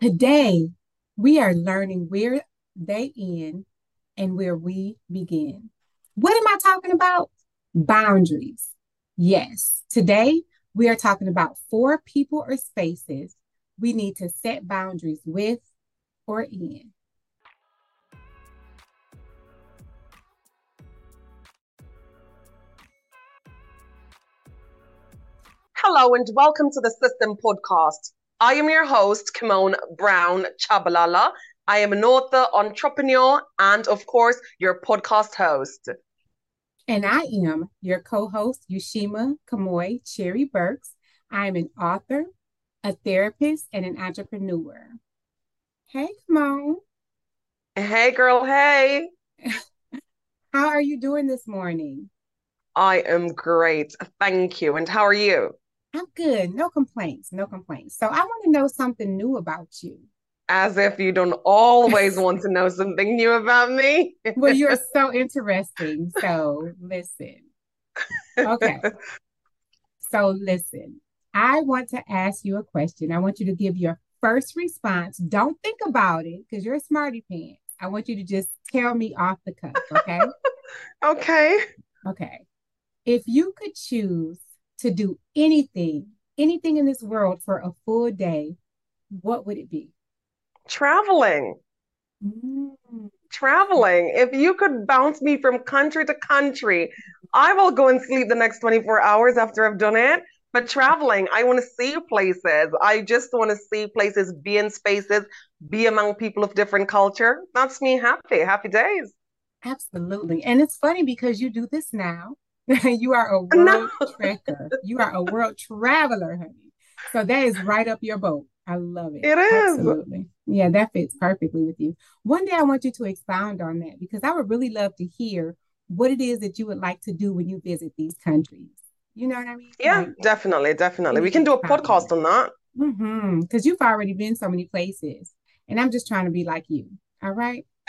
Today, we are learning where they end and where we begin. What am I talking about? Boundaries. Yes, today we are talking about four people or spaces we need to set boundaries with or in. Hello and welcome to the SiSTEM Podcast. I am your host, Kemone Brown Chabalala. I am an author, entrepreneur, and of course, your podcast host. And I am your co host, Yushima Camoy Cherry Burks. I am an author, a therapist, and an entrepreneur. Hey, Kemone. Hey, girl. Hey. how are you doing this morning? I am great. Thank you. And how are you? I'm good. No complaints. No complaints. So I want to know something new about you. As if you don't always want to know something new about me. well, you're so interesting. So listen. Okay. so listen. I want to ask you a question. I want you to give your first response. Don't think about it because you're a smarty pants. I want you to just tell me off the cuff, okay? okay. Okay. If you could choose to do anything, anything in this world for a full day, what would it be? Traveling. Mm. Traveling. If you could bounce me from country to country, I will go and sleep the next 24 hours after I've done it. But traveling, I want to see places. I just want to see places, be in spaces, be among people of different culture. That's me happy. Happy days. Absolutely. And it's funny because you do this now you are a world no. trekker. You are a world traveler, honey. So that is right up your boat. I love it. It is. Absolutely. Yeah, that fits perfectly with you. One day I want you to expound on that because I would really love to hear what it is that you would like to do when you visit these countries. You know what I mean? Yeah, like, definitely, definitely. We can do a podcast on that. Mm-hmm. Because you've already been so many places. And I'm just trying to be like you. All right.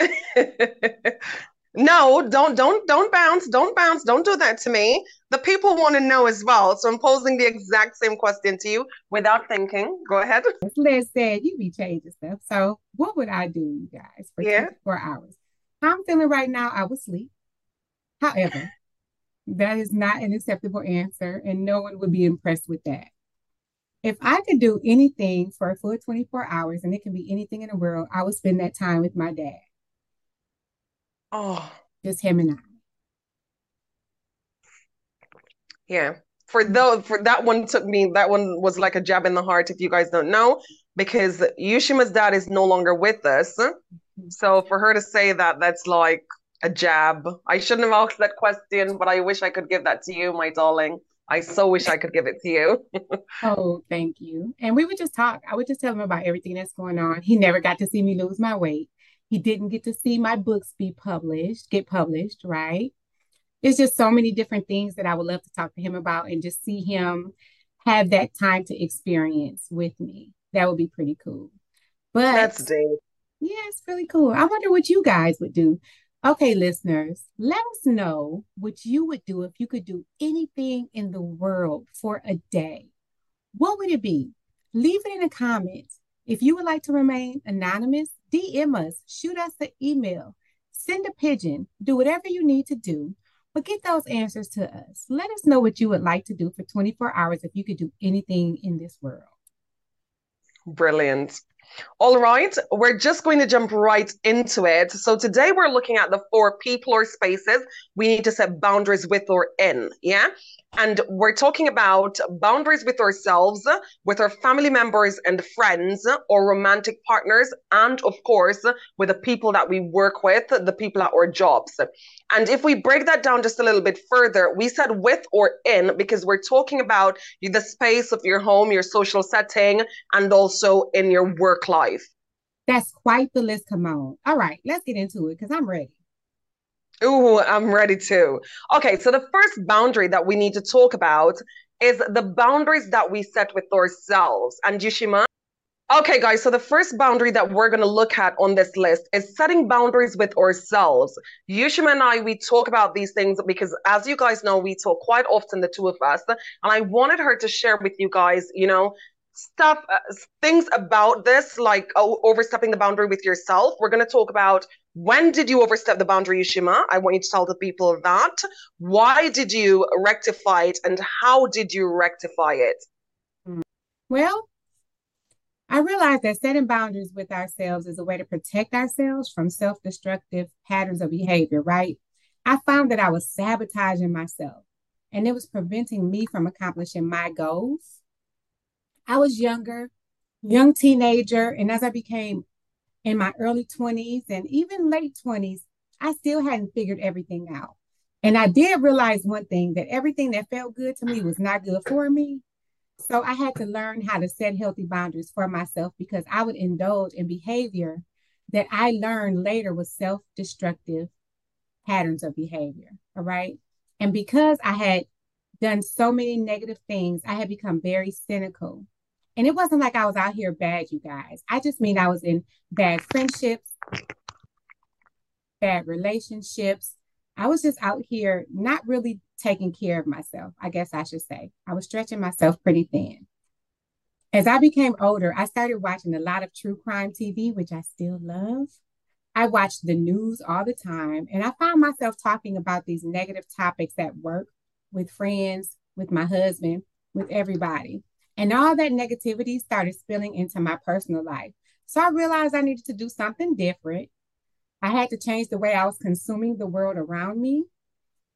No, don't don't don't bounce, don't bounce, don't do that to me. The people want to know as well. So I'm posing the exact same question to you without thinking. Go ahead. As Liz said you be changing stuff. So what would I do, you guys, for yeah. 24 hours? How I'm feeling right now, I would sleep. However, that is not an acceptable answer, and no one would be impressed with that. If I could do anything for a full 24 hours, and it can be anything in the world, I would spend that time with my dad. Oh, just him and I. Yeah. For though for that one took me that one was like a jab in the heart if you guys don't know because Yushima's dad is no longer with us. Mm-hmm. So for her to say that that's like a jab. I shouldn't have asked that question, but I wish I could give that to you, my darling. I so wish I could give it to you. oh, thank you. And we would just talk. I would just tell him about everything that's going on. He never got to see me lose my weight. He didn't get to see my books be published, get published, right? It's just so many different things that I would love to talk to him about and just see him have that time to experience with me. That would be pretty cool. But that's deep. Yeah, it's really cool. I wonder what you guys would do. Okay, listeners, let us know what you would do if you could do anything in the world for a day. What would it be? Leave it in the comments. If you would like to remain anonymous, DM us, shoot us an email, send a pigeon, do whatever you need to do, but get those answers to us. Let us know what you would like to do for 24 hours if you could do anything in this world. Brilliant. All right, we're just going to jump right into it. So today we're looking at the four people or spaces we need to set boundaries with or in. Yeah. And we're talking about boundaries with ourselves, with our family members and friends or romantic partners, and of course, with the people that we work with, the people at our jobs. And if we break that down just a little bit further, we said with or in because we're talking about the space of your home, your social setting, and also in your work life. That's quite the list. Come on. All right, let's get into it because I'm ready. Ooh, I'm ready too. Okay, so the first boundary that we need to talk about is the boundaries that we set with ourselves. And Yushima? Okay, guys, so the first boundary that we're going to look at on this list is setting boundaries with ourselves. Yushima and I, we talk about these things because, as you guys know, we talk quite often, the two of us. And I wanted her to share with you guys, you know, stuff, uh, things about this, like oh, overstepping the boundary with yourself. We're going to talk about when did you overstep the boundary, Yushima? I want you to tell the people that. Why did you rectify it, and how did you rectify it? Well, I realized that setting boundaries with ourselves is a way to protect ourselves from self destructive patterns of behavior, right? I found that I was sabotaging myself and it was preventing me from accomplishing my goals. I was younger, young teenager, and as I became in my early 20s and even late 20s, I still hadn't figured everything out. And I did realize one thing that everything that felt good to me was not good for me. So I had to learn how to set healthy boundaries for myself because I would indulge in behavior that I learned later was self destructive patterns of behavior. All right. And because I had done so many negative things, I had become very cynical. And it wasn't like I was out here bad, you guys. I just mean I was in bad friendships, bad relationships. I was just out here not really taking care of myself, I guess I should say. I was stretching myself pretty thin. As I became older, I started watching a lot of true crime TV, which I still love. I watched the news all the time, and I found myself talking about these negative topics at work with friends, with my husband, with everybody. And all that negativity started spilling into my personal life. So I realized I needed to do something different. I had to change the way I was consuming the world around me.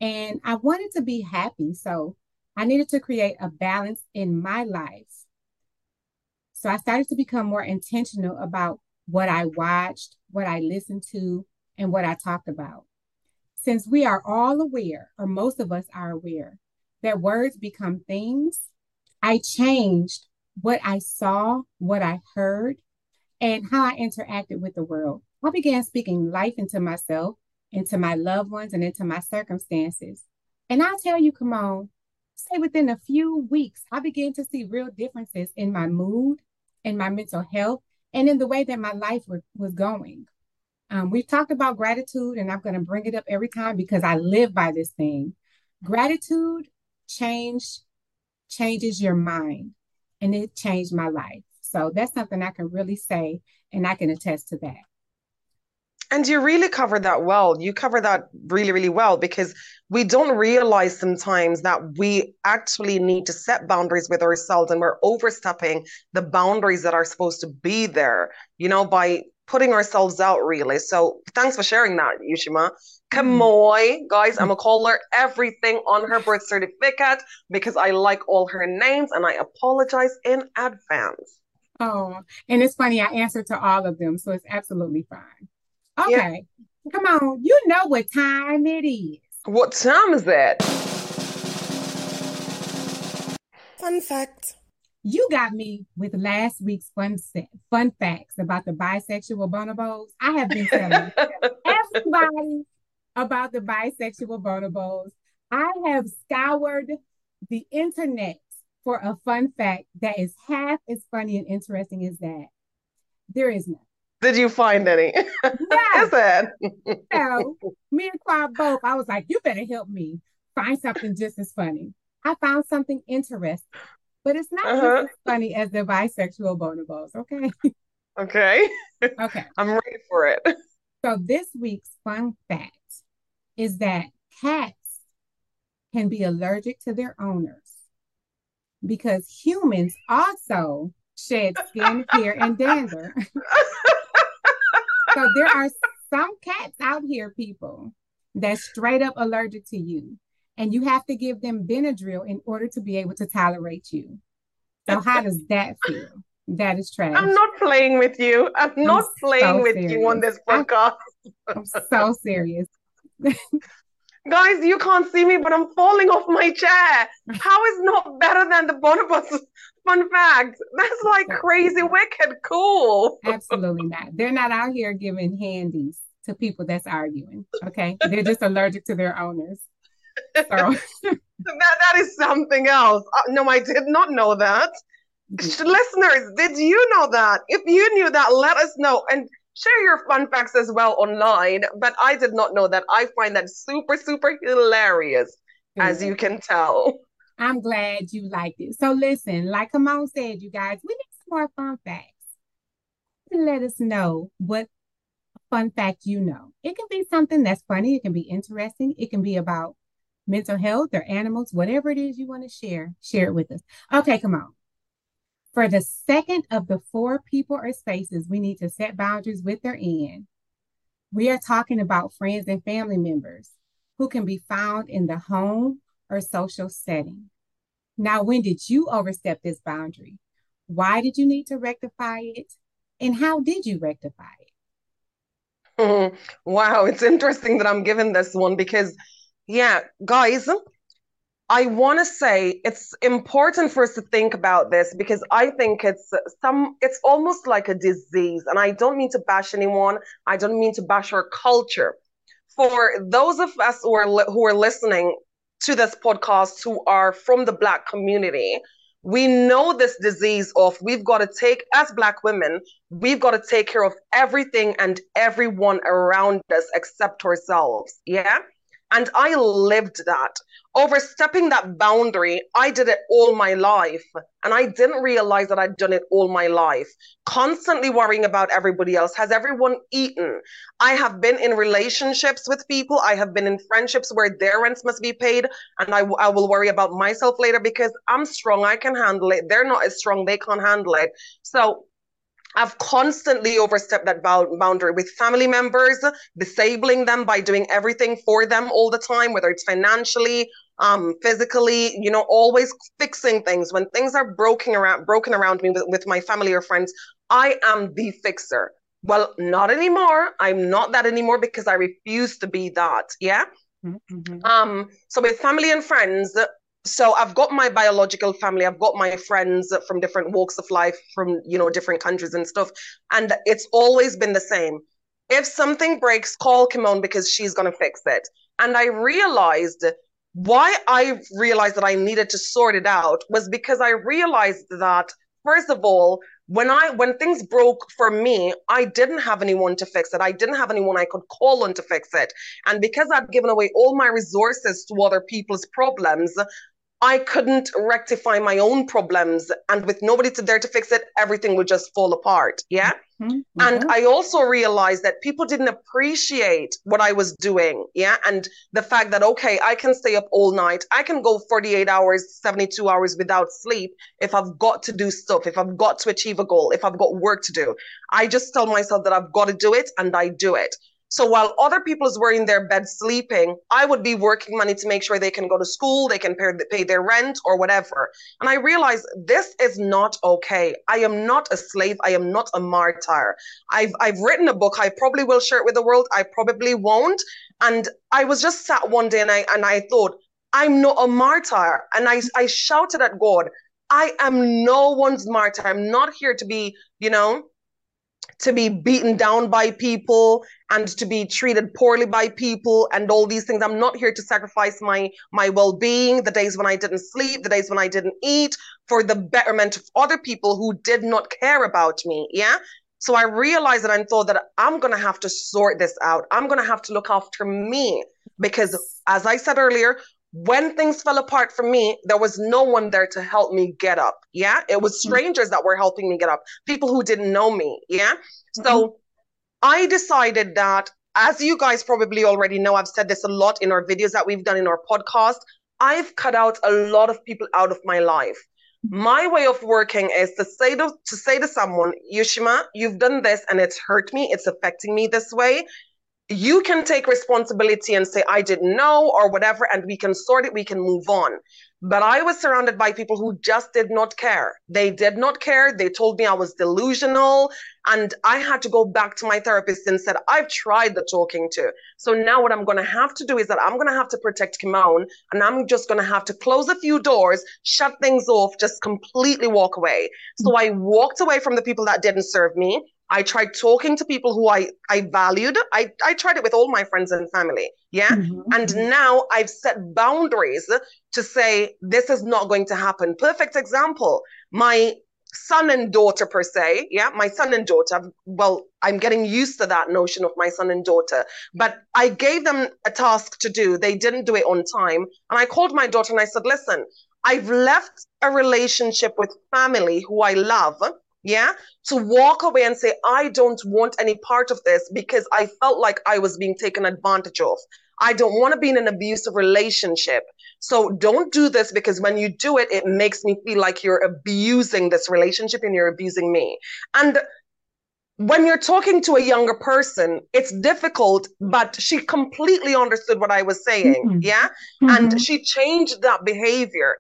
And I wanted to be happy. So I needed to create a balance in my life. So I started to become more intentional about what I watched, what I listened to, and what I talked about. Since we are all aware, or most of us are aware, that words become things, I changed what I saw, what I heard, and how I interacted with the world. I began speaking life into myself into my loved ones and into my circumstances. And I'll tell you, come on, say within a few weeks, I began to see real differences in my mood, in my mental health, and in the way that my life was, was going. Um, we've talked about gratitude, and I'm going to bring it up every time because I live by this thing. Gratitude change changes your mind, and it changed my life. So that's something I can really say, and I can attest to that. And you really cover that well. You cover that really, really well because we don't realize sometimes that we actually need to set boundaries with ourselves and we're overstepping the boundaries that are supposed to be there, you know, by putting ourselves out really. So thanks for sharing that, Yushima. Camoy, guys, I'm gonna hmm. call her everything on her birth certificate because I like all her names and I apologize in advance. Oh, and it's funny, I answered to all of them, so it's absolutely fine. Okay. Yeah. Come on. You know what time it is. What time is it? Fun fact. You got me with last week's fun set, fun facts about the bisexual bonobos. I have been telling everybody about the bisexual bonobos. I have scoured the internet for a fun fact that is half as funny and interesting as that. There is none. Did you find any? Yes. Is it? so me and Quad both, I was like, you better help me find something just as funny. I found something interesting, but it's not uh-huh. as funny as the bisexual bonobos, okay? Okay. Okay. I'm ready for it. So this week's fun fact is that cats can be allergic to their owners because humans also shed skin, hair, and dander. So there are some cats out here, people, that's straight up allergic to you. And you have to give them Benadryl in order to be able to tolerate you. So how does that feel? That is trash. I'm not playing with you. I'm, I'm not playing so with serious. you on this podcast. I'm so serious. Guys, you can't see me, but I'm falling off my chair. How is not better than the bonobos fun fact? That's like crazy, wicked, cool. Absolutely not. They're not out here giving handies to people that's arguing. Okay, they're just allergic to their owners. So that that is something else. Uh, no, I did not know that. Mm-hmm. Listeners, did you know that? If you knew that, let us know. And share your fun facts as well online. But I did not know that. I find that super, super hilarious, mm-hmm. as you can tell. I'm glad you liked it. So listen, like Kemone said, you guys, we need some more fun facts. Let us know what fun fact you know. It can be something that's funny, it can be interesting, it can be about mental health or animals, whatever it is you want to share, share it with us. Okay, come on. For the second of the four people or spaces we need to set boundaries with or in, we are talking about friends and family members who can be found in the home or social setting. Now, when did you overstep this boundary? Why did you need to rectify it? And how did you rectify it? wow, it's interesting that I'm given this one because, yeah, guys, I want to say it's important for us to think about this because I think it's some it's almost like a disease and I don't mean to bash anyone. I don't mean to bash our culture. For those of us who are li- who are listening to this podcast who are from the black community we know this disease of we've got to take as black women we've got to take care of everything and everyone around us except ourselves yeah and I lived that. Overstepping that boundary, I did it all my life. And I didn't realize that I'd done it all my life. Constantly worrying about everybody else. Has everyone eaten? I have been in relationships with people. I have been in friendships where their rents must be paid. And I, I will worry about myself later because I'm strong. I can handle it. They're not as strong. They can't handle it. So I've constantly overstepped that boundary with family members, disabling them by doing everything for them all the time, whether it's financially, um, physically, you know, always fixing things. When things are broken around, broken around me with, with my family or friends, I am the fixer. Well, not anymore. I'm not that anymore because I refuse to be that. Yeah. Mm-hmm. Um, so with family and friends, so I've got my biological family, I've got my friends from different walks of life, from you know different countries and stuff, and it's always been the same. If something breaks, call Kemone because she's gonna fix it. And I realized why I realized that I needed to sort it out was because I realized that first of all, when I when things broke for me, I didn't have anyone to fix it. I didn't have anyone I could call on to fix it. And because I'd given away all my resources to other people's problems, I couldn't rectify my own problems. And with nobody to there to fix it, everything would just fall apart. Yeah. Mm-hmm. And mm-hmm. I also realized that people didn't appreciate what I was doing. Yeah. And the fact that, okay, I can stay up all night. I can go 48 hours, 72 hours without sleep if I've got to do stuff, if I've got to achieve a goal, if I've got work to do. I just tell myself that I've got to do it and I do it. So while other people were in their bed sleeping, I would be working money to make sure they can go to school, they can pay, pay their rent or whatever. And I realized this is not okay. I am not a slave. I am not a martyr. I've, I've written a book. I probably will share it with the world. I probably won't. And I was just sat one day and I, and I thought, I'm not a martyr. And I, I shouted at God, I am no one's martyr. I'm not here to be, you know, to be beaten down by people and to be treated poorly by people and all these things. I'm not here to sacrifice my my well-being the days when i didn't sleep the days when i didn't eat for the betterment of other people who did not care about me yeah? So i realized that i thought that i'm to have to sort this out. I'm to have to look after me because as i said earlier when things fell apart for me, there was no one there to help me get up. Yeah. It was mm-hmm. strangers that were helping me get up, people who didn't know me. Yeah. Mm-hmm. So I decided that, as you guys probably already know, I've said this a lot in our videos that we've done in our podcast. I've cut out a lot of people out of my life. My way of working is to say to, to say to someone, Yushima, you've done this and it's hurt me, it's affecting me this way you can take responsibility and say, I didn't know or whatever, and we can sort it, we can move on. But I was surrounded by people who just did not care. They did not care. They told me I was delusional. And I had to go back to my therapist and said, I've tried the talking to. So now what I'm going to have to do is that I'm going to have to protect Kemone and I'm just going to have to close a few doors, shut things off, just completely walk away. So mm. I walked away from the people that didn't serve me. I tried talking to people who I, I valued. I, I tried it with all my friends and family. Yeah. Mm-hmm. And mm-hmm. now I've set boundaries to say, this is not going to happen. Perfect example. My son and daughter, per se. Yeah. My son and daughter. Well, I'm getting used to that notion of my son and daughter. But I gave them a task to do. They didn't do it on time. And I called my daughter and I said, listen, I've left a relationship with family who I love, yeah, to walk away and say, I don't want any part of this because I felt like I was being taken advantage of. I don't want to be in an abusive relationship. So don't do this because when you do it, it makes me feel like you're abusing this relationship and you're abusing me. And when you're talking to a younger person, it's difficult, but she completely understood what I was saying. Mm-hmm. Yeah. Mm-hmm. And she changed that behavior.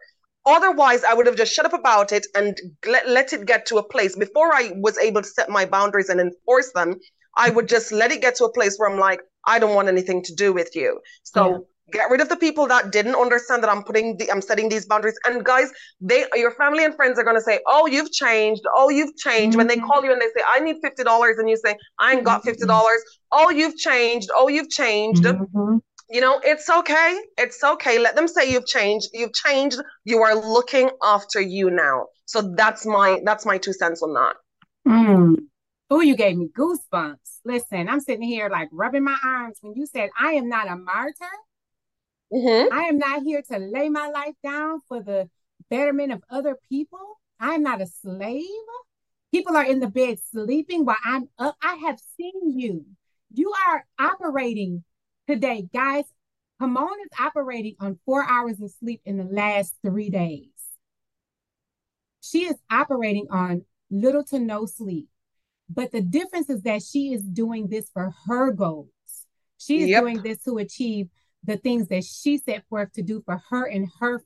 Otherwise, I would have just shut up about it and let, let it get to a place before I was able to set my boundaries and enforce them. I would just let it get to a place where I'm like, I don't want anything to do with you. So yeah get rid of the people that didn't understand that I'm putting the I'm setting these boundaries. And guys, they your family and friends are gonna say, Oh, you've changed, oh, you've changed. Mm-hmm. When they mm-hmm. call you and they say, I need fifty dollars, and you say, I ain't got mm-hmm. fifty dollars, oh, you've changed, oh, you've changed. Mm-hmm. You know, it's okay. It's okay. Let them say you've changed. You've changed. You are looking after you now. So that's my that's my two cents on that. Mm. Oh, you gave me goosebumps. Listen, I'm sitting here like rubbing my arms when you said I am not a martyr. Mm-hmm. I am not here to lay my life down for the betterment of other people. I am not a slave. People are in the bed sleeping while I'm up. I have seen you. You are operating today, guys. Kemone is operating on four hours of sleep in the last three days. She is operating on little to no sleep. But the difference is that she is doing this for her goals. She is yep. doing this to achieve the things that she set forth to do for her and her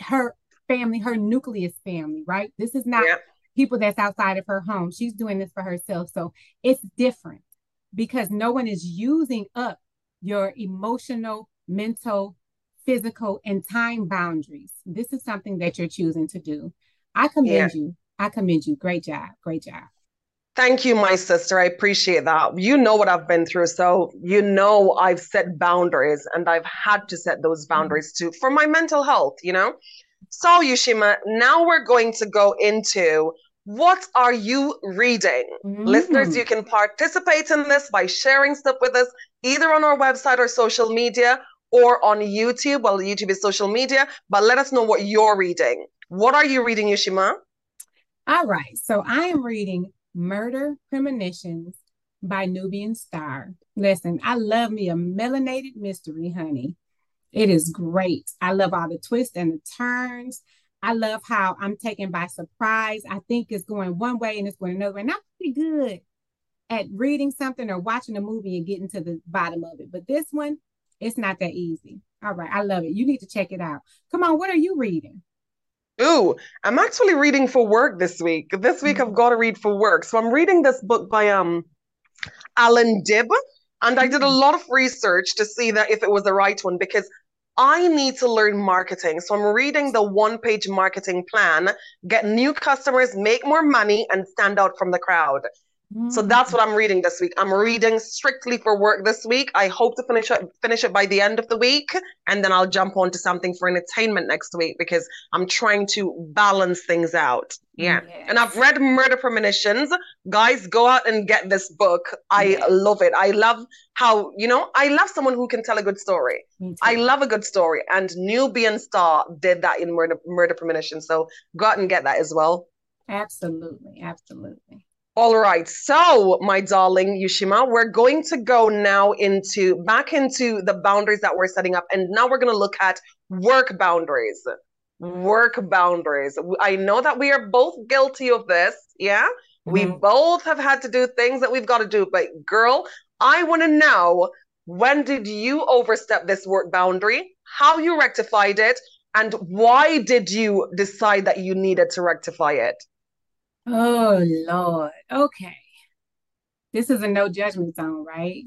her family, her nucleus family, right? This is not people that's outside of her home. She's doing this for herself. So it's different because no one is using up your emotional, mental, physical, and time boundaries. This is something that you're choosing to do. I commend yeah. you. I commend you. Great job. Great job. Thank you, my sister. I appreciate that. You know what I've been through. So, you know, I've set boundaries and I've had to set those mm-hmm. boundaries too for my mental health, you know? So, Yushima, now we're going to go into what are you reading? Mm. Listeners, you can participate in this by sharing stuff with us either on our website or social media or on YouTube. Well, YouTube is social media, but let us know what you're reading. What are you reading, Yushima? All right. So I am reading Murder Premonitions by Nubian Star. Listen, I love me a melanated mystery, honey. It is great. I love all the twists and the turns. I love how I'm taken by surprise. I think it's going one way and it's going another way. And I'm pretty good at reading something or watching a movie and getting to the bottom of it. But this one, it's not that easy. All right. I love it. You need to check it out. Come on. What are you reading? Ooh, I'm actually reading for work this week. This week I've mm-hmm. got to read for work. So I'm reading this book by um Allan Dib. And I did a mm-hmm. lot of research to see that if it was the right one because I need to learn marketing. So I'm reading the one page marketing plan, get new customers, make more money, and stand out from the crowd. So that's what I'm reading this week. I'm reading strictly for work this week. I hope to finish it finish it by the end of the week, and then I'll jump on to something for entertainment next week because I'm trying to balance things out. Yeah. Yes. And I've read Murder Premonitions. Guys, go out and get this book. I yes. love it. I love how, you know, I love someone who can tell a good story. I love a good story. And Nubian Star did that in Murder Murder Premonition. So go out and get that as well. Absolutely. Absolutely. All right. So, my darling Yushima, we're going to go now into back into the boundaries that we're setting up. And now we're going to look at work boundaries. Work boundaries. I know that we are both guilty of this. Yeah. Mm-hmm. We both have had to do things that we've got to do. But, girl, I want to know when did you overstep this work boundary? How you rectified it? And why did you decide that you needed to rectify it? Oh Lord. Okay. This is a no judgment zone, right?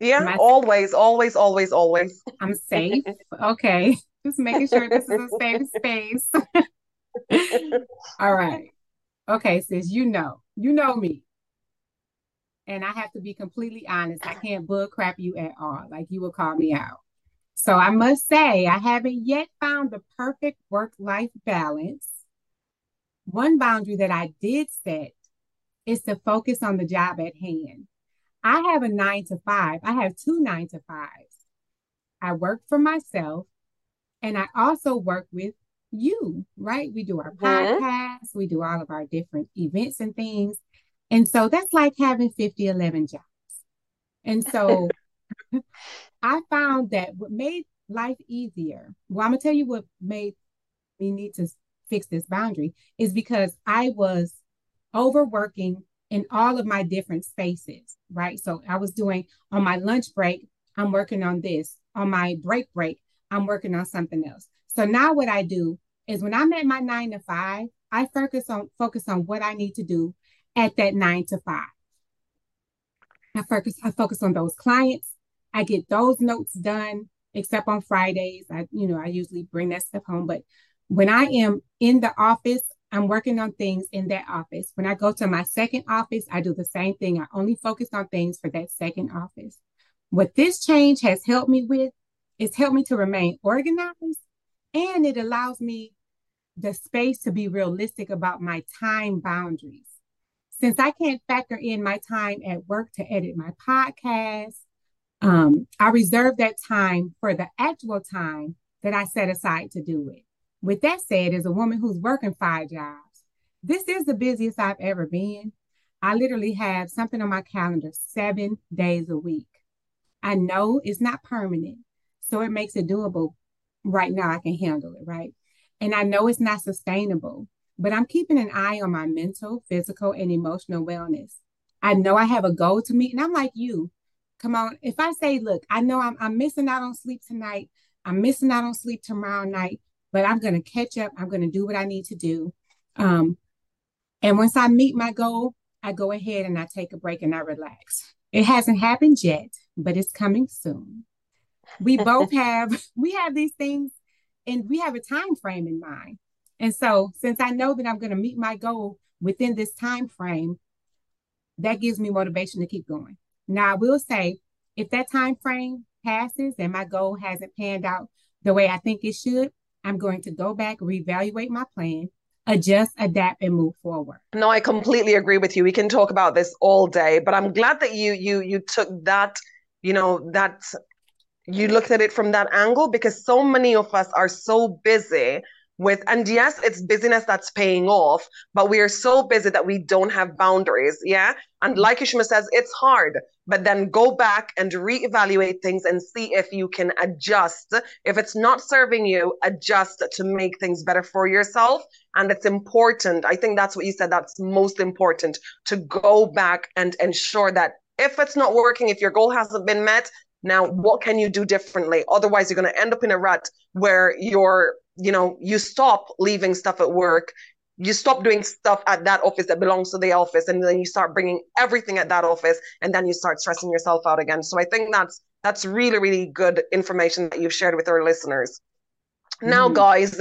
Yeah, always, always, always, always. I'm safe. okay. Just making sure this is a safe space. All right. Okay, sis, you know, you know me. And I have to be completely honest. I can't bull crap you at all. Like you will call me out. So I must say, I haven't yet found the perfect work life balance one boundary that I did set is to focus on the job at hand. I have a nine to five, I have two nine to fives. I work for myself and I also work with you, right? We do our mm-hmm. podcasts, we do all of our different events and things. And so that's like having 50, 11 jobs. And so I found that what made life easier, well, I'm going to tell you what made me need to fix this boundary is because I was overworking in all of my different spaces, right? So I was doing on my lunch break, I'm working on this. On my break break, I'm working on something else. So now what I do is when I'm at my nine to five, I focus on focus on what I need to do at that nine to five. I focus, I focus on those clients. I get those notes done, except on Fridays. I, you know, I usually bring that stuff home. But when I am in the office, I'm working on things in that office. When I go to my second office, I do the same thing. I only focus on things for that second office. What this change has helped me with is helped me to remain organized and it allows me the space to be realistic about my time boundaries. Since I can't factor in my time at work to edit my podcast, um, I reserve that time for the actual time that I set aside to do it. With that said, as a woman who's working five jobs, this is the busiest I've ever been. I literally have something on my calendar seven days a week. I know it's not permanent, so it makes it doable. Right now, I can handle it, right? And I know it's not sustainable, but I'm keeping an eye on my mental, physical, and emotional wellness. I know I have a goal to meet, and I'm like you. Come on, if I say, look, I know I'm, I'm missing out on sleep tonight, I'm missing out on sleep tomorrow night, but I'm going to catch up. I'm going to do what I need to do. Um, and once I meet my goal, I go ahead and I take a break and I relax. It hasn't happened yet, but it's coming soon. We both have we have these things and we have a time frame in mind. And so since I know that I'm going to meet my goal within this time frame, that gives me motivation to keep going. Now I will say if that time frame passes and my goal hasn't panned out the way I think it should, I'm going to go back, reevaluate my plan, adjust, adapt, and move forward. No, I completely agree with you. We can talk about this all day, but I'm glad that you you you took that, you know, that you looked at it from that angle because so many of us are so busy with and yes it's busyness that's paying off but we are so busy that we don't have boundaries yeah? And like Ishma says it's hard but then go back and reevaluate things and see if you can adjust. If it's not serving you adjust to make things better for yourself. And it's important i think that's what you said that's most important to go back and ensure that if it's not working if your goal hasn't been met now, what can you do differently? Otherwise, you're going to end up in a rut where you're, you know, you stop leaving stuff at work. You stop doing stuff at that office that belongs to the office, and then you start bringing everything at that office, and then you start stressing yourself out again. So I think that's that's really really good information that you've shared with our listeners. Mm. Now, guys,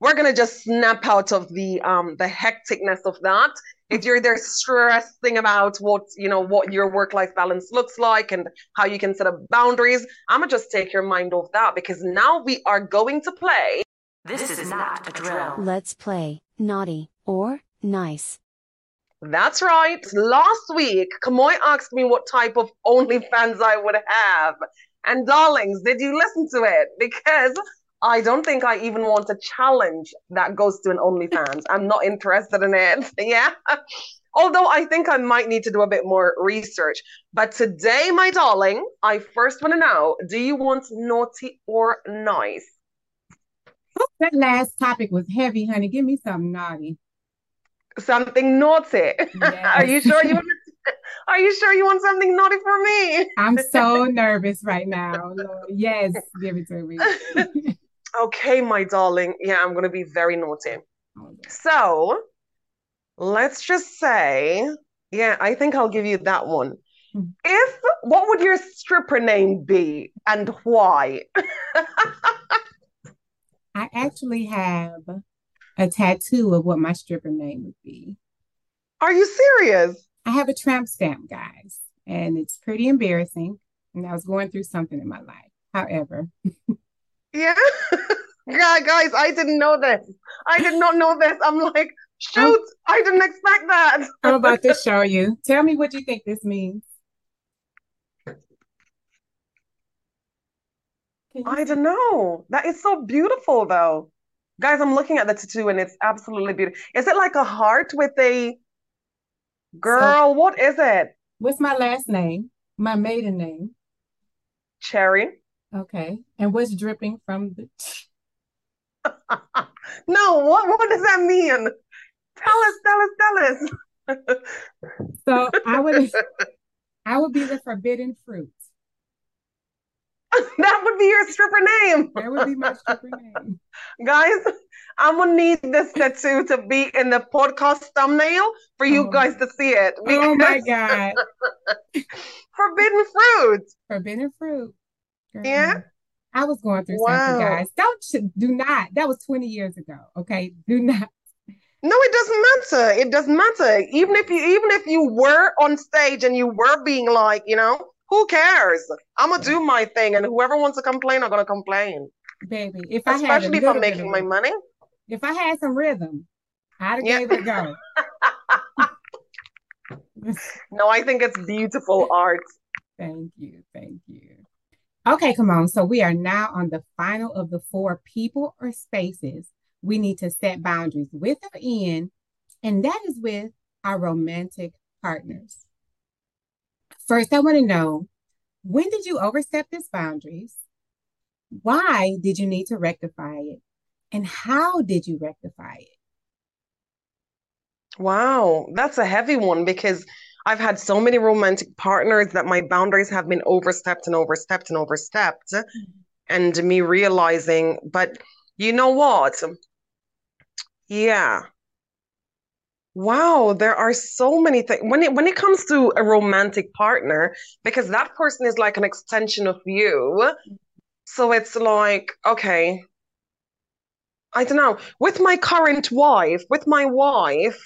we're gonna just snap out of the um the hecticness of that if you're there stressing about what you know what your work life balance looks like and how you can set up boundaries i'm gonna just take your mind off that because now we are going to play this, this is, is not a drill let's play naughty or nice that's right last week Camoy asked me what type of onlyfans i would have and darlings did you listen to it because I don't think I even want a challenge that goes to an OnlyFans. I'm not interested in it. Yeah. Although I think I might need to do a bit more research. But today, my darling, I first want to know do you want naughty or nice? That last topic was heavy, honey. Give me something naughty. Something naughty. Yes. Are you sure you want are you sure you want something naughty for me? I'm so nervous right now. Yes, give it to me. Okay, my darling. Yeah, I'm going to be very naughty. So let's just say, yeah, I think I'll give you that one. Hmm. If what would your stripper name be and why? I actually have a tattoo of what my stripper name would be. Are you serious? I have a tramp stamp, guys, and it's pretty embarrassing. And I was going through something in my life. However, Yeah. yeah, guys, I didn't know this. I did not know this. I'm like, shoot, I didn't expect that. I'm about to show you. Tell me what you think this means. I don't know. That is so beautiful, though. Guys, I'm looking at the tattoo and it's absolutely beautiful. Is it like a heart with a girl? So, what is it? What's my last name? My maiden name. Cherry. Okay. And what's dripping from the No, what what does that mean? Tell us, tell us, tell us. so I would I would be the forbidden fruit. that would be your stripper name. That would be my stripper name. Guys, I'm gonna need this tattoo to be in the podcast thumbnail for you oh. guys to see it. Oh my god. forbidden fruit. Forbidden fruit. Girl. Yeah. I was going through wow. something, guys. Don't do not. That was 20 years ago. Okay. Do not. No, it doesn't matter. It doesn't matter. Even if you even if you were on stage and you were being like, you know, who cares? I'm gonna do my thing, and whoever wants to complain, I'm gonna complain. Baby, if I especially if I'm making my money. If I had some rhythm, I'd have yeah. gave it a go. no, I think it's beautiful art. Thank you, thank you. Okay, come on. So we are now on the final of the four people or spaces we need to set boundaries with or in, and that is with our romantic partners. First, I want to know when did you overstep these boundaries? Why did you need to rectify it? And how did you rectify it? Wow, that's a heavy one because I've had so many romantic partners that my boundaries have been overstepped and overstepped and overstepped. Mm-hmm. And me realizing, but you know what? Yeah, Wow, there are so many things when it when it comes to a romantic partner, because that person is like an extension of you. So it's like, okay, I don't know. With my current wife, with my wife,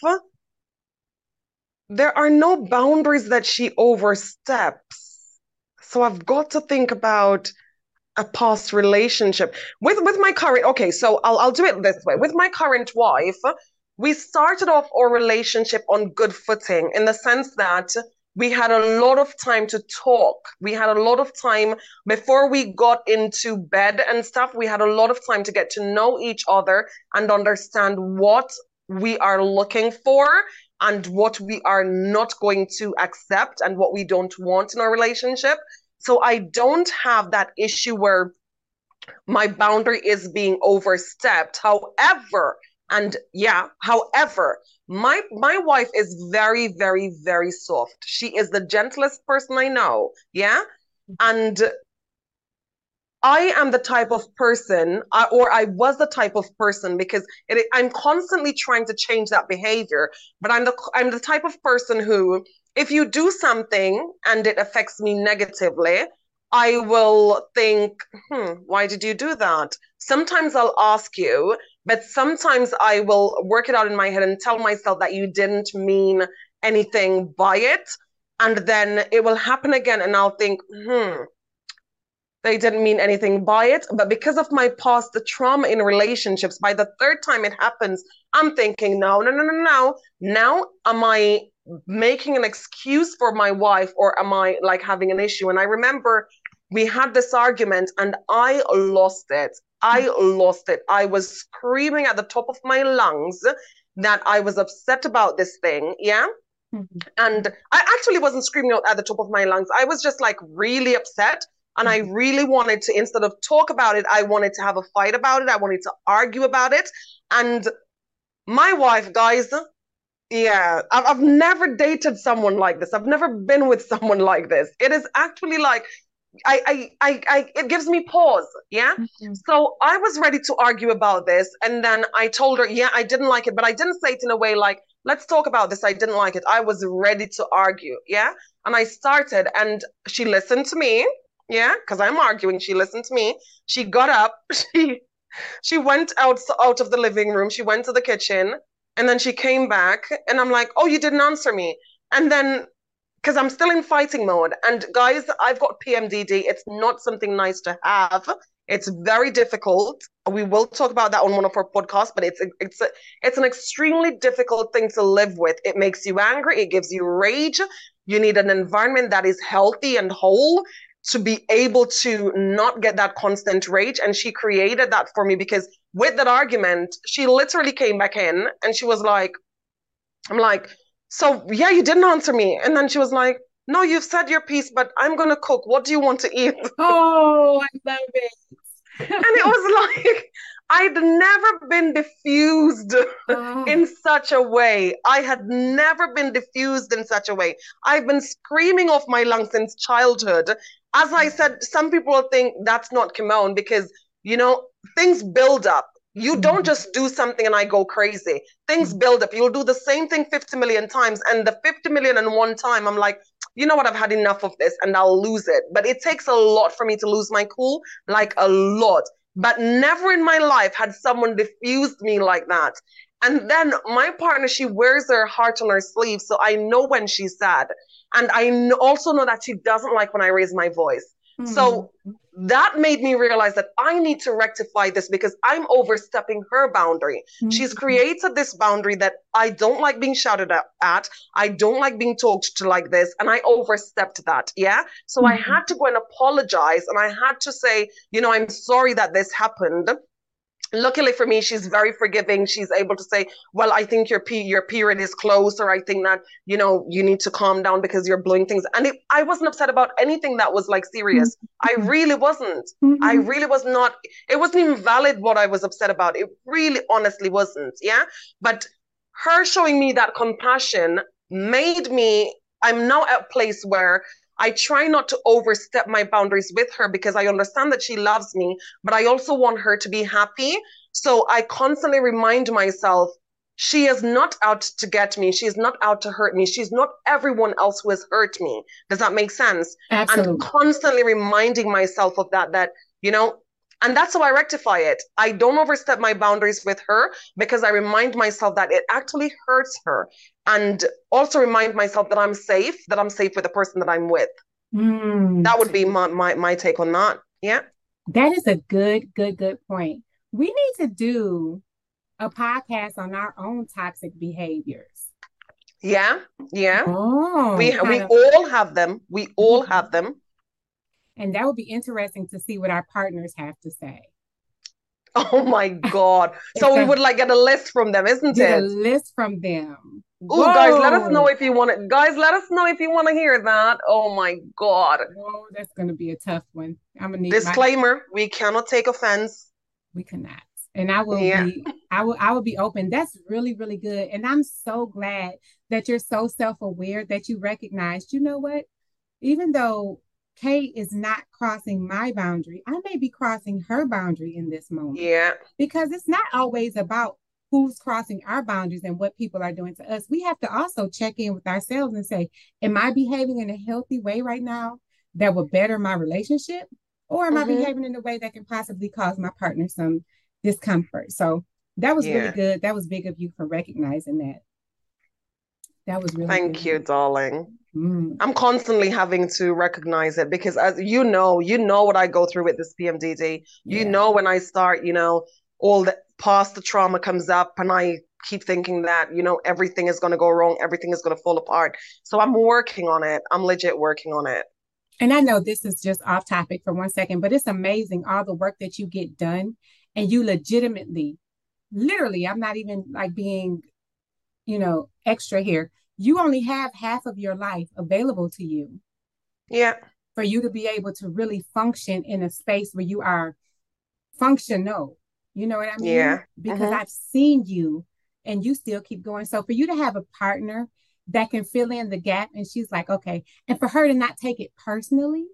there are no boundaries that she oversteps. So I've got to think about a past relationship with with my current okay so I'll I'll do it this way with my current wife we started off our relationship on good footing in the sense that we had a lot of time to talk. We had a lot of time before we got into bed and stuff. We had a lot of time to get to know each other and understand what we are looking for and what we are not going to accept and what we don't want in our relationship. So I don't have that issue where my boundary is being overstepped. However, and yeah, however, my my wife is very, very, very soft. She is the gentlest person I know. Yeah. And I am the type of person, or I was the type of person, because it, I'm constantly trying to change that behavior. But I'm the I'm the type of person who, if you do something and it affects me negatively, I will think, hmm, why did you do that? Sometimes I'll ask you, but sometimes I will work it out in my head and tell myself that you didn't mean anything by it. And then it will happen again, and I'll think, hmm, they didn't mean anything by it. But because of my past the trauma in relationships, by the third time it happens, I'm thinking, no, no, no, no, no. Now, am I making an excuse for my wife or am I like having an issue? And I remember we had this argument and I lost it. I lost it. I was screaming at the top of my lungs that I was upset about this thing. Yeah. Mm-hmm. And I actually wasn't screaming out at the top of my lungs. I was just like really upset. And I mm-hmm. really wanted to, instead of talk about it, I wanted to have a fight about it. I wanted to argue about it. And my wife, guys, yeah, I've, I've never dated someone like this. I've never been with someone like this. It is actually like I, I, I, I, it gives me pause. Yeah. Mm-hmm. So I was ready to argue about this. And then I told her, yeah, I didn't like it, but I didn't say it in a way like, let's talk about this. I didn't like it. I was ready to argue. Yeah. And I started and she listened to me. Yeah. Cause I'm arguing. She listened to me. She got up. She, she went out, out of the living room. She went to the kitchen and then she came back and I'm like, oh, you didn't answer me. And then because I'm still in fighting mode. And guys, I've got PMDD. It's not something nice to have. It's very difficult. We will talk about that on one of our podcasts, but it's a, it's a, it's an extremely difficult thing to live with. It makes you angry. It gives you rage. You need an environment that is healthy and whole to be able to not get that constant rage. And she created that for me because with that argument, she literally came back in and she was like, I'm like, so yeah, you didn't answer me. And then she was like, no, you've said your piece, but I'm gonna cook. What do you want to eat? Oh, I love it. and it was like I'd never been diffused Oh. in such a way. I had never been diffused in such a way. I've been screaming off my lungs since childhood. As I said, some people think that's not Kemone because, you know, things build up. You don't Mhm. just do something and I go crazy. Things Mhm. build up. You'll do the same thing 50 million times. And the 50 million and one time, I'm like, you know what? I've had enough of this and I'll lose it. But it takes a lot for me to lose my cool, like a lot. But never in my life had someone diffused me like that. And then my partner, she wears her heart on her sleeve. So I know when she's sad. And I also know that she doesn't like when I raise my voice. So that made me realize that I need to rectify this because I'm overstepping her boundary. She's Mhm. created this boundary that I don't like being shouted at, at. I don't like being talked to like this. And I overstepped that. Yeah. So I Mhm. had to go and apologize. And I had to say, you know, I'm sorry that this happened. Luckily for me, she's very forgiving. She's able to say, "Well, I think your pe- your period is close, or I think that you know you need to calm down because you're blowing things." And it, I wasn't upset about anything that was like serious. I really wasn't. I Mhm. really was not. It wasn't even valid what I was upset about. It really, honestly wasn't. Yeah. But her showing me that compassion made me, I'm now at a place where I try not to overstep my boundaries with her because I understand that she loves me, but I also want her to be happy. So I constantly remind myself she is not out to get me. She is not out to hurt me. She's not everyone else who has hurt me. Does that make sense? Absolutely. and Absolutely. constantly reminding myself of that that you know and that's how i rectify it. I don't overstep my boundaries with her because i remind myself that it actually hurts her and also remind myself that i'm safe that i'm safe with the person that i'm with. Mm. that would be my my, my take on that. Yeah. That is a good, good, good point. We need to do a podcast on our own toxic behaviors. yeah. Yeah. Oh, we we of- all have them. We all have them and that would be interesting to see what our partners have to say. oh my god so we would like get a list from them isn't Get a list from them. Oh, guys, let us know if you want it. Guys, let us know if you want to hear that. Oh my God. Oh, that's going to be a tough one. I'm gonna need my, Disclaimer, we cannot take offense. we cannot. And I will Yeah. be I will I will be open. That's really, really good. And I'm so glad that you're so self-aware that you recognized, you know what? Even though Kate is not crossing my boundary, I may be crossing her boundary in this moment. Yeah, because it's not always about who's crossing our boundaries and what people are doing to us. We have to also check in with ourselves and say, Am I behaving in a healthy way right now that will better my relationship? Or am I Mhm. behaving in a way that can possibly cause my partner some discomfort? So that was Yeah. really good. That was big of you for recognizing that. That was really thank good. you, darling. Mm. I'm constantly having to recognize it because as you know, you know what I go through with this PMDD. You Yeah. know when I start, you know, all the past the trauma comes up and I keep thinking that, you know, everything is going to go wrong, everything is going to fall apart. So I'm working on it. I'm legit working on it. And I know this is just off topic for one second, but it's amazing all the work that you get done and you legitimately, literally, I'm not even like being, you know, extra here. You only have half of your life available to you Yeah. for you to be able to really function in a space where you are functional. You know what I mean? Yeah. Because Mhm. I've seen you and you still keep going. So for you to have a partner that can fill in the gap and she's like, okay, and for her to not take it personally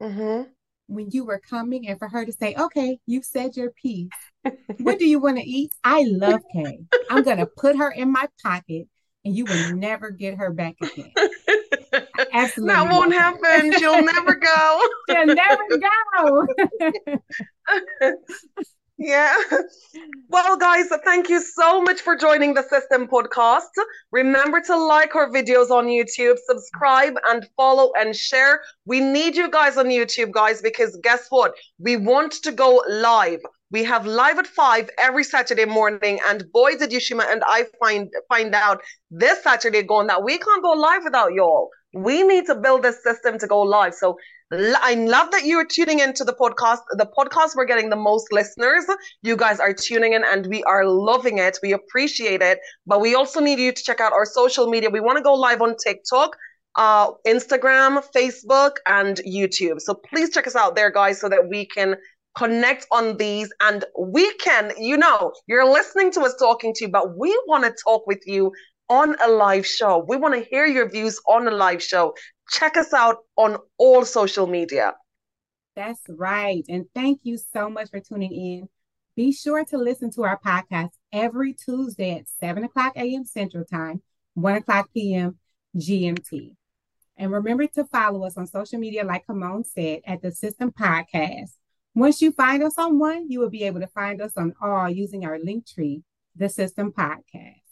hmm when you were coming and for her to say, okay, you've said your piece. What do you want to eat? I love Kay. I'm going to put her in my pocket and you will never get her back again. Absolutely. That won't happen. She'll never go. She'll never go. Yeah. Well, guys, thank you so much for joining the SiSTEM Podcast. Remember to like our videos on YouTube, subscribe and follow and share. We need you guys on YouTube, guys, because guess what? We want to go live. We have live at five every Saturday morning, and boy, did Yushima and I find find out this Saturday going that we can't go live without y'all. We need to build this system to go live. So I love that you are tuning into the podcast. The podcast, we're getting the most listeners. You guys are tuning in and we are loving it. We appreciate it. But we also need you to check out our social media. We want to go live on TikTok, uh, Instagram, Facebook, and YouTube. So please check us out there, guys, so that we can connect on these and we can, you know, you're listening to us talking to you, but we want to talk with you on a live show. We want to hear your views on a live show. Check us out on all social media. That's right. And thank you so much for tuning in. Be sure to listen to our podcast every Tuesday at 7 o'clock a.m. Central Time, 1 o'clock p.m. GMT. And remember to follow us on social media, like Kemone said, at the SiSTEM Podcast. Once you find us on one, you will be able to find us on all using our link tree, the SiSTEM Podcast.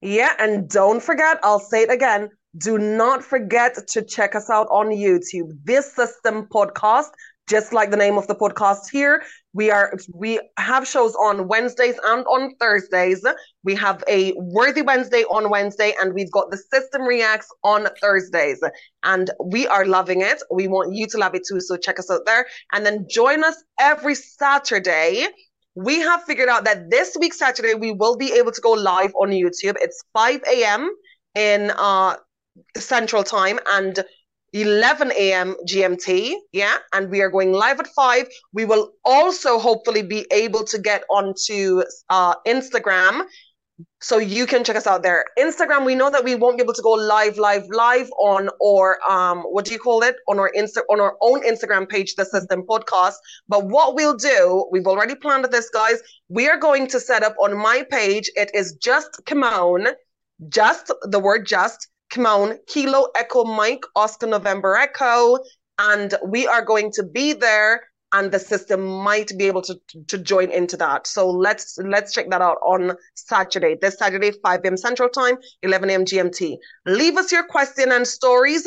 Yeah, and don't forget, I'll say it again. Do not forget to check us out on YouTube. This SiSTEM Podcast, just like the name of the podcast here, we are we have shows on Wednesdays and on Thursdays. We have a Worthy Wednesday on Wednesday, and we've got the SiSTEM Reacts on Thursdays. And we are loving it. We want you to love it too. So check us out there. And then join us every Saturday we have figured out that this week Saturday we will be able to go live on YouTube. It's 5 a.m. in uh Central Time and 11 a.m. GMT. Yeah, and we are going live at five. We will also hopefully be able to get onto uh, Instagram so you can check us out there. Instagram, we know that we won't be able to go live, live, live on or um, what do you call it? On our Insta on our own Instagram page, the SiSTEM Podcast. But what we'll do, we've already planned this, guys. We are going to set up on my page. It is just Kemone, just the word just Kemone, Kilo Echo Mike, Oscar November Echo. And we are going to be there and the system might be able to, to join into that. So let's let's check that out on Saturday. This Saturday, 5 p.m. Central Time, 11 a.m. GMT. Leave us your question and stories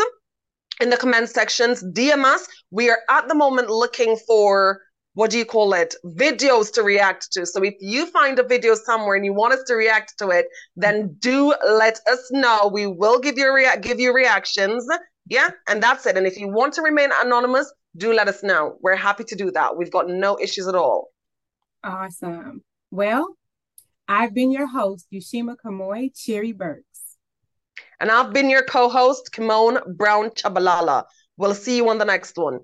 in the comment sections. DM us. We are at the moment looking for what do you call it? Videos to react to. So if you find a video somewhere and you want us to react to it, then do let us know. We will give you rea- give you reactions. Yeah, and that's it. And if you want to remain anonymous, do let us know. We're happy to do that. We've got no issues at all. Awesome. Well, I've been your host, Yushima Camoy Cherry Burks. And I've been your co host, Kemone Brown Chabalala. We'll see you on the next one.